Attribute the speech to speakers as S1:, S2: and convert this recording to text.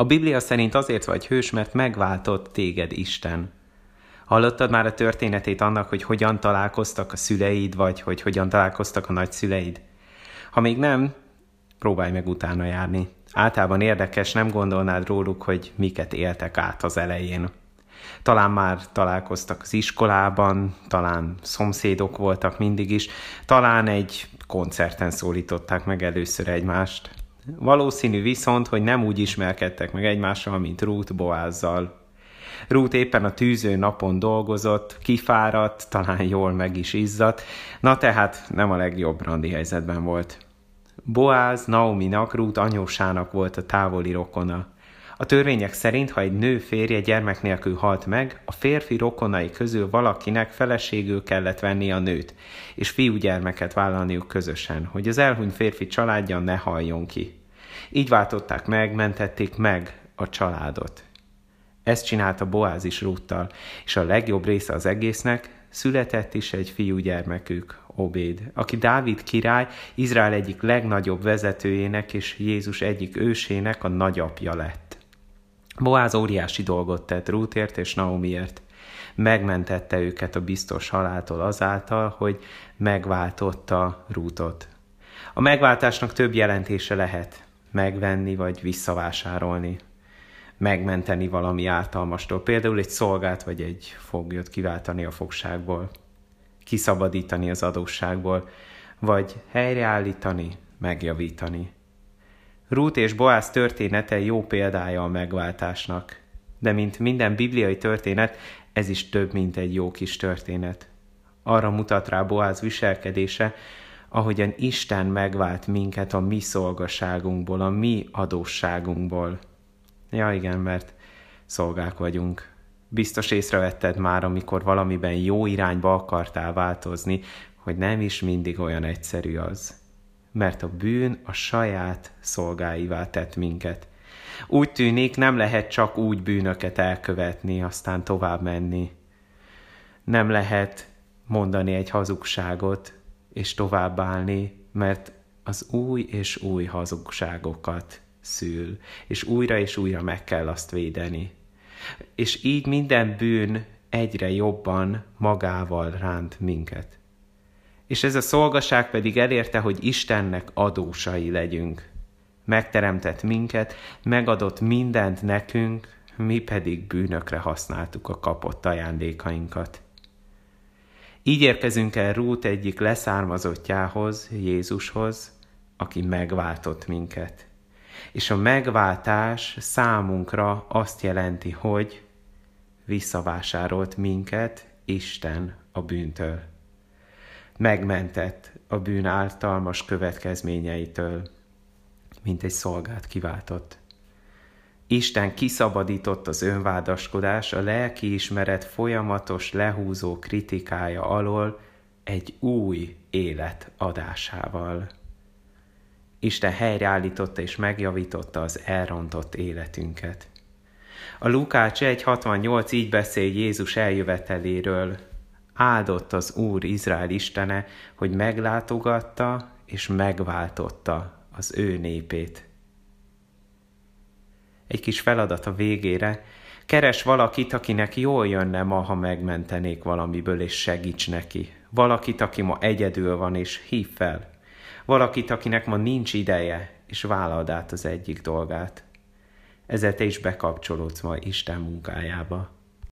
S1: A Biblia szerint azért vagy hős, mert megváltott téged Isten. Hallottad már a történetét annak, hogy hogyan találkoztak a szüleid, vagy hogy hogyan találkoztak a nagyszüleid? Ha még nem, próbálj meg utána járni. Általában érdekes, nem gondolnád róluk, hogy miket éltek át az elején. Talán már találkoztak az iskolában, talán szomszédok voltak mindig is, talán egy koncerten szólították meg először egymást. Valószínű viszont, hogy nem úgy ismerkedtek meg egymással, mint Ruth Boázzal. Ruth éppen a tűző napon dolgozott, kifáradt, talán jól meg is izzadt, na tehát nem a legjobb randi helyzetben volt. Boáz Naominak, Ruth anyósának volt a távoli rokona. A törvények szerint, ha egy nő férje gyermek nélkül halt meg, a férfi rokonai közül valakinek feleségül kellett venni a nőt, és fiúgyermeket vállalniuk közösen, hogy az elhunyt férfi családja ne haljon ki. Így váltották meg, mentették meg a családot. Ezt csinálta Boáz is Rúttal, és a legjobb része az egésznek, született is egy fiúgyermekük, Obéd, aki Dávid király, Izrael egyik legnagyobb vezetőjének és Jézus egyik ősének a nagyapja lett. Boáz óriási dolgot tett Rútért és Naomiért. Megmentette őket a biztos haláltól azáltal, hogy megváltotta Rútot. A megváltásnak több jelentése lehet. Megvenni vagy visszavásárolni. Megmenteni valami ártalmastól, például egy szolgát vagy egy foglyot kiváltani a fogságból. Kiszabadítani az adósságból, vagy helyreállítani, megjavítani. Rút és Boász története jó példája a megváltásnak, de mint minden bibliai történet, ez is több, mint egy jó kis történet. Arra mutat rá Boáz viselkedése, ahogyan Isten megvált minket a mi szolgaságunkból, a mi adósságunkból. Ja igen, mert szolgák vagyunk. Biztos észrevetted már, amikor valamiben jó irányba akartál változni, hogy nem is mindig olyan egyszerű az mert a bűn a saját szolgáivá tett minket. Úgy tűnik, nem lehet csak úgy bűnöket elkövetni, aztán tovább menni. Nem lehet mondani egy hazugságot, és tovább állni, mert az új és új hazugságokat szül, és újra és újra meg kell azt védeni. És így minden bűn egyre jobban magával ránt minket és ez a szolgaság pedig elérte, hogy Istennek adósai legyünk. Megteremtett minket, megadott mindent nekünk, mi pedig bűnökre használtuk a kapott ajándékainkat. Így érkezünk el Rút egyik leszármazottjához, Jézushoz, aki megváltott minket. És a megváltás számunkra azt jelenti, hogy visszavásárolt minket Isten a bűntől megmentett a bűn általmas következményeitől, mint egy szolgát kiváltott. Isten kiszabadított az önvádaskodás, a lelki ismeret folyamatos lehúzó kritikája alól egy új élet adásával. Isten helyreállította és megjavította az elrontott életünket. A Lukács 1.68 így beszél Jézus eljöveteléről, áldott az Úr Izrael Istene, hogy meglátogatta és megváltotta az ő népét. Egy kis feladat a végére, keres valakit, akinek jól jönne ma, ha megmentenék valamiből, és segíts neki. Valakit, aki ma egyedül van, és hív fel. Valakit, akinek ma nincs ideje, és vállald át az egyik dolgát. Ezzel te is bekapcsolódsz ma Isten munkájába.